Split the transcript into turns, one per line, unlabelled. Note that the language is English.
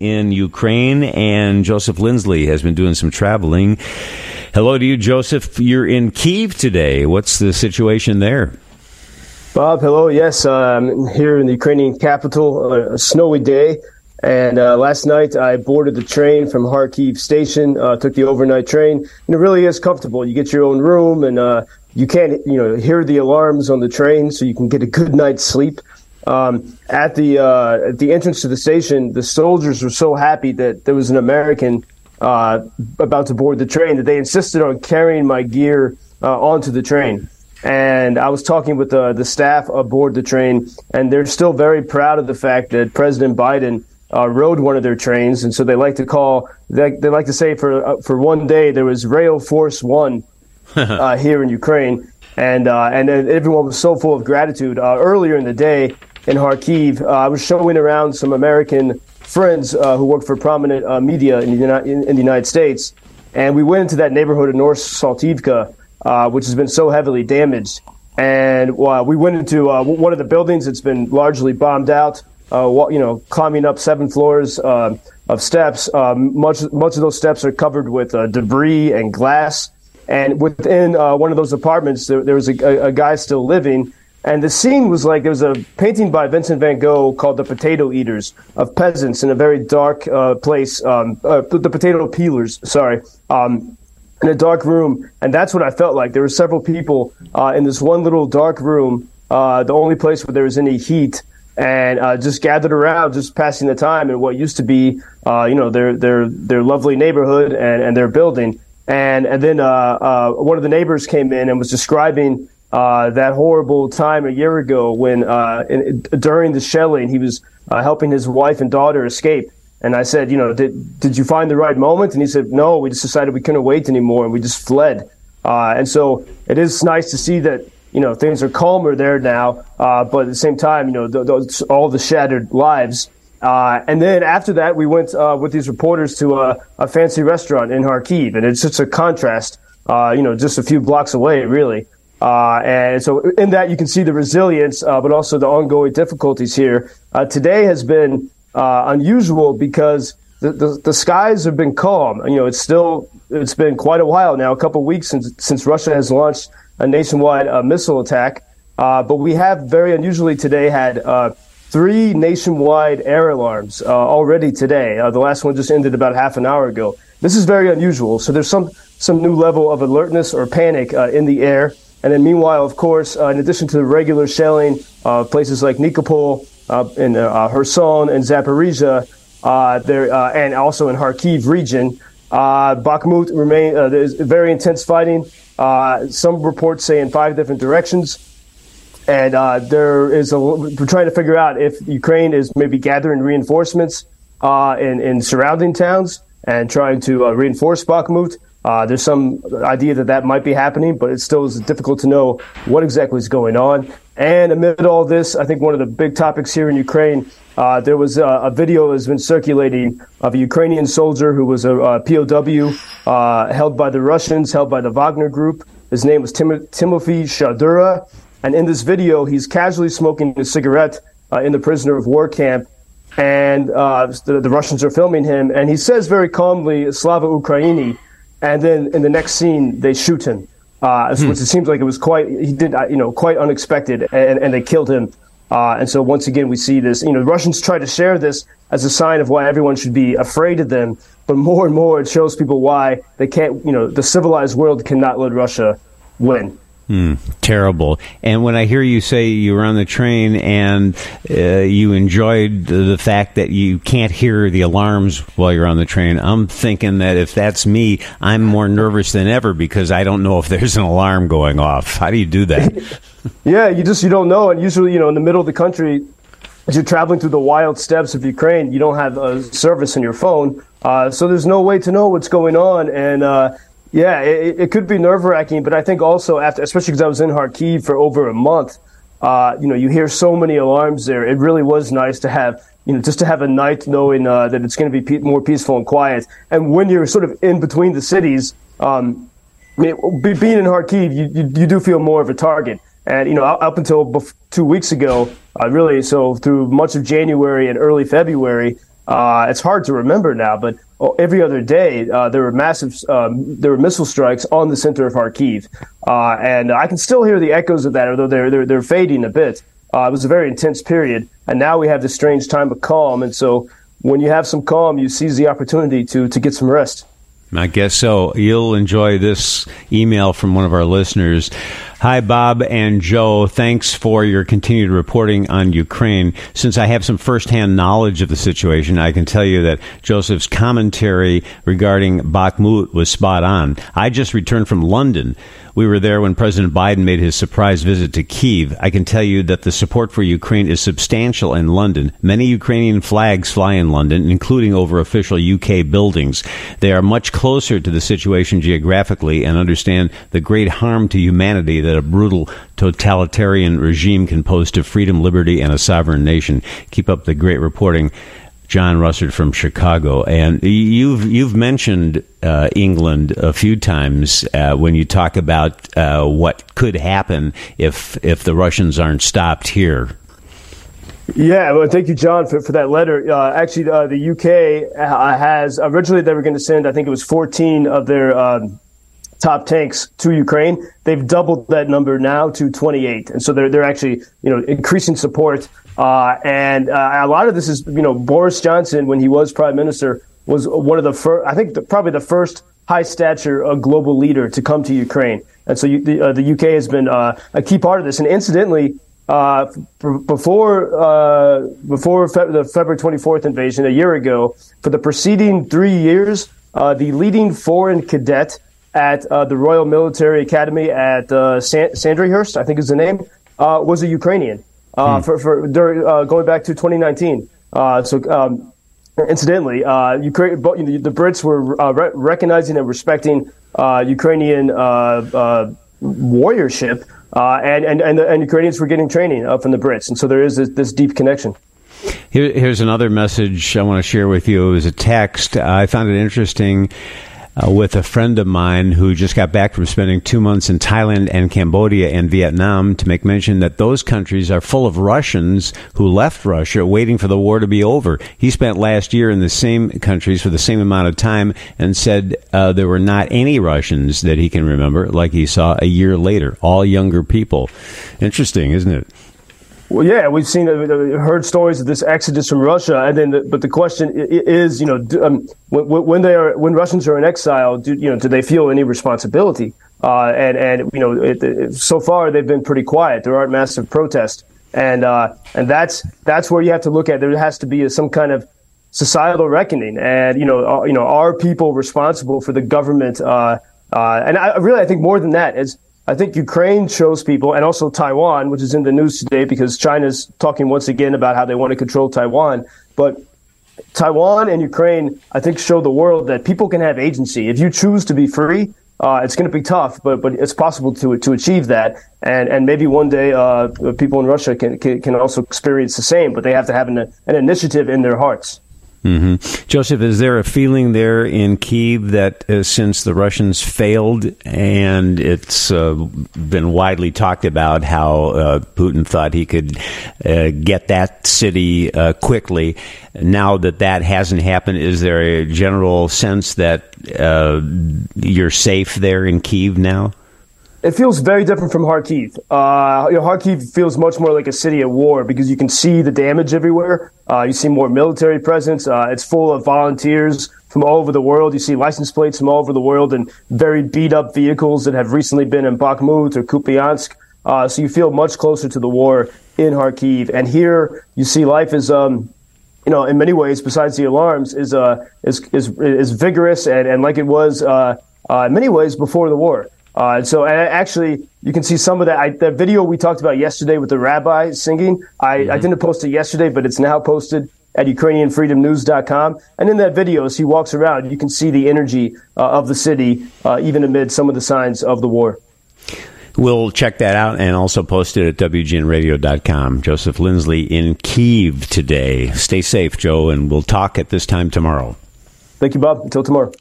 in Ukraine, and Joseph Lindsley has been doing some traveling. Hello to you, Joseph. You're in Kiev today. What's the situation there?
Bob, hello. Yes, I'm um, here in the Ukrainian capital, a snowy day. And uh, last night I boarded the train from Kharkiv station, uh, took the overnight train, and it really is comfortable. You get your own room, and uh, you can't, you know, hear the alarms on the train, so you can get a good night's sleep. Um, at the uh, at the entrance to the station, the soldiers were so happy that there was an American uh, about to board the train that they insisted on carrying my gear uh, onto the train. And I was talking with the, the staff aboard the train, and they're still very proud of the fact that President Biden uh, rode one of their trains, and so they like to call they, they like to say for uh, for one day there was Rail Force One uh, here in Ukraine, and uh, and everyone was so full of gratitude. Uh, earlier in the day, in Kharkiv. Uh, I was showing around some American friends uh, who work for prominent uh, media in the, in, in the, United States, and we went into that neighborhood of North Saltivka, uh, which has been so heavily damaged. And uh, we went into uh, one of the buildings that's been largely bombed out. you know, climbing up seven floors of steps. much much of those steps are covered with debris and glass. And within one of those apartments, there, there was a, a, a guy still living and the scene was like there was a painting by Vincent van Gogh called "The Potato Eaters" of peasants in a very dark uh, place. Um, uh, the potato peelers, sorry, um, in a dark room, and that's what I felt like. There were several people uh, in this one little dark room, uh, the only place where there was any heat, and uh, just gathered around, just passing the time in what used to be, uh, you know, their their their lovely neighborhood and, and their building. And and then one of the neighbors came in and was describing uh, that horrible time a year ago when uh, in, during the shelling he was uh, helping his wife and daughter escape. And I said, you know, did did you find the right moment? And he said, no, we just decided we couldn't wait anymore, and we just fled. Uh, and so it is nice to see that you know things are calmer there now, uh, but at the same time, you know, th- all the shattered lives. And then after that, we went with these reporters to a, a, fancy restaurant in Kharkiv, and it's just a contrast. you know, just a few blocks away, really. Uh, and so in that you can see the resilience, uh, but also the ongoing difficulties here. Uh, today has been uh, unusual because the, the, the, skies have been calm. You know, it's still it's been quite a while now, a couple weeks since since Russia has launched a nationwide uh, missile attack. Uh, but we have very unusually today had three nationwide air alarms already today. the last one just ended about half an hour ago. This is very unusual. So there's some some new level of alertness or panic in the air. And then, meanwhile, of course, uh, in addition to the regular shelling, uh, places like Nikopol, uh, in uh, Kherson and Zaporizhia, uh, there, uh, and also in Kharkiv region, Bakhmut remain there's very intense fighting. some reports say in five different directions, and there is a we're trying to figure out if Ukraine is maybe gathering reinforcements in in surrounding towns and trying to reinforce Bakhmut. Uh, there's some idea that that might be happening, but it still is difficult to know what exactly is going on. And amid all this, I think one of the big topics here in Ukraine, uh, there was a, a, video that has been circulating of a Ukrainian soldier who was a, a POW uh, held by the Russians, held by the Wagner Group. His name was Tim- Timothy Shadura. And in this video, he's casually smoking a cigarette uh, in the prisoner of war camp. And uh, the, the Russians are filming him. And he says very calmly, Slava Ukraini and then in the next scene they shoot him, uh, hmm. which it seems like it was quite he did uh, you know quite unexpected, and, and they killed him. Uh, and so once again we see this. You know, Russians try to share this as a sign of why everyone should be afraid of them, but more and more it shows people why they can't. You know, the civilized world cannot let Russia win.
Mm, terrible. And when I hear you say you were on the train and uh, you enjoyed the fact that you can't hear the alarms while you're on the train, I'm thinking that if that's me, I'm more nervous than ever because I don't know if there's an alarm going off. How do you do that?
yeah, you just you don't know. And usually, you know, in the middle of the country, as you're traveling through the wild steppes of Ukraine, you don't have a service on your phone, uh, so there's no way to know what's going on. And uh, yeah, it, it could be nerve wracking, but I think also after, especially because I was in Kharkiv for over a month, uh, you know, you hear so many alarms there. It really was nice to have, you know, just to have a night knowing uh, that it's going to be pe- more peaceful and quiet. And when you're sort of in between the cities, um, being in Kharkiv, you, you, you, do feel more of a target. And, you know, up until bef- two weeks ago, uh, really, so through much of January and early February, Uh, it's hard to remember now, but oh, every other day uh, there were massive um, there were missile strikes on the center of Kharkiv, uh, and I can still hear the echoes of that, although they're they're, they're fading a bit. Uh, it was a very intense period, and now we have this strange time of calm. And so, when you have some calm, you seize the opportunity to to get some rest.
I guess so. You'll enjoy this email from one of our listeners. Hi, Bob and Joe. Thanks for your continued reporting on Ukraine. Since I have some firsthand knowledge of the situation, I can tell you that Joseph's commentary regarding Bakhmut was spot on. I just returned from London we were there when President Biden made his surprise visit to Kiev. I can tell you that the support for Ukraine is substantial in London. Many Ukrainian flags fly in London, including over official UK buildings. They are much closer to the situation geographically and understand the great harm to humanity that a brutal totalitarian regime can pose to freedom, liberty, and a sovereign nation. Keep up the great reporting. John Russert from Chicago, and you've you've mentioned uh, England a few times uh, when you talk about uh, what could happen if if the Russians aren't stopped here.
Yeah, well, thank you, John, for, for that letter. Uh, actually, uh, the UK uh, has originally they were going to send, I think it was 14 of their um, top tanks to Ukraine. They've doubled that number now to 28, and so they're they're actually you know increasing support. Uh, and uh, a lot of this is you know Boris Johnson when he was prime minister was one of the first. I think the, probably the first high stature uh, global leader to come to Ukraine, and so you, the, uh, the UK has been uh, a key part of this. And incidentally. Uh, before before Fe- the February 24th invasion a year ago, for the preceding three years, the leading foreign cadet at uh, the Royal Military Academy at uh, San- Sandringhurst, I think is the name, uh, was a Ukrainian. Uh, hmm. For, for during, uh, going back to 2019. Uh, so, um, incidentally, Ukraine, the Brits were re- recognizing and respecting Ukrainian warriorship, and, and, and, the, and Ukrainians were getting training from the Brits. And so there is this, this deep connection.
Here, here's another message I want to share with you. It was a text. I found it interesting uh, with a friend of mine who just got back from spending two months in Thailand and Cambodia and Vietnam to make mention that those countries are full of Russians who left Russia waiting for the war to be over. He spent last year in the same countries for the same amount of time and said uh, there were not any Russians that he can remember like he saw a year later, all younger people. Interesting, isn't it?
Well, yeah, we've seen, uh, uh, heard stories of this exodus from Russia, and then, the, but the question is, you know, do, um, when, when, they are, when Russians are in exile, do you know, do they feel any responsibility? Uh, and and you know, it, it, so far they've been pretty quiet. There aren't massive protests, and uh, and that's that's where you have to look at. There has to be a, some kind of societal reckoning, and you know, uh, you know, are people responsible for the government? And I really, I think more than that is I think Ukraine shows people, and also Taiwan, which is in the news today because China's talking once again about how they want to control Taiwan. But Taiwan and Ukraine, I think, show the world that people can have agency. If you choose to be free, uh, it's going to be tough, but but it's possible to to achieve that. And and maybe one day uh, people in Russia can, can, can also experience the same, but they have to have an, an initiative in their hearts.
Mm-hmm. Joseph, is there a feeling there in Kiev that uh, since the Russians failed, and it's uh, been widely talked about how uh, Putin thought he could uh, get that city uh, quickly, now that that hasn't happened, is there a general sense that uh, you're safe there in Kiev now?
It feels very different from Kharkiv. Uh, you know, Kharkiv feels much more like a city at war because you can see the damage everywhere. Uh, you see more military presence. Uh, it's full of volunteers from all over the world. You see license plates from all over the world and very beat up vehicles that have recently been in Bakhmut or Kupiansk. Uh, so you feel much closer to the war in Kharkiv. And here you see life is, um, you know, in many ways, besides the alarms, is uh, is, is is vigorous and, and like it was uh, uh, in many ways before the war. Uh, so actually, you can see some of that. I, that video we talked about yesterday with the rabbi singing. I, mm-hmm. I didn't post it yesterday, but it's now posted at UkrainianFreedomNews.com. And in that video, as he walks around, you can see the energy uh, of the city, uh, even amid some of the signs of the war.
We'll check that out and also post it at WGNRadio.com. Joseph Lindsley in Kiev today. Stay safe, Joe, and we'll talk at this time tomorrow.
Thank you, Bob. Until tomorrow.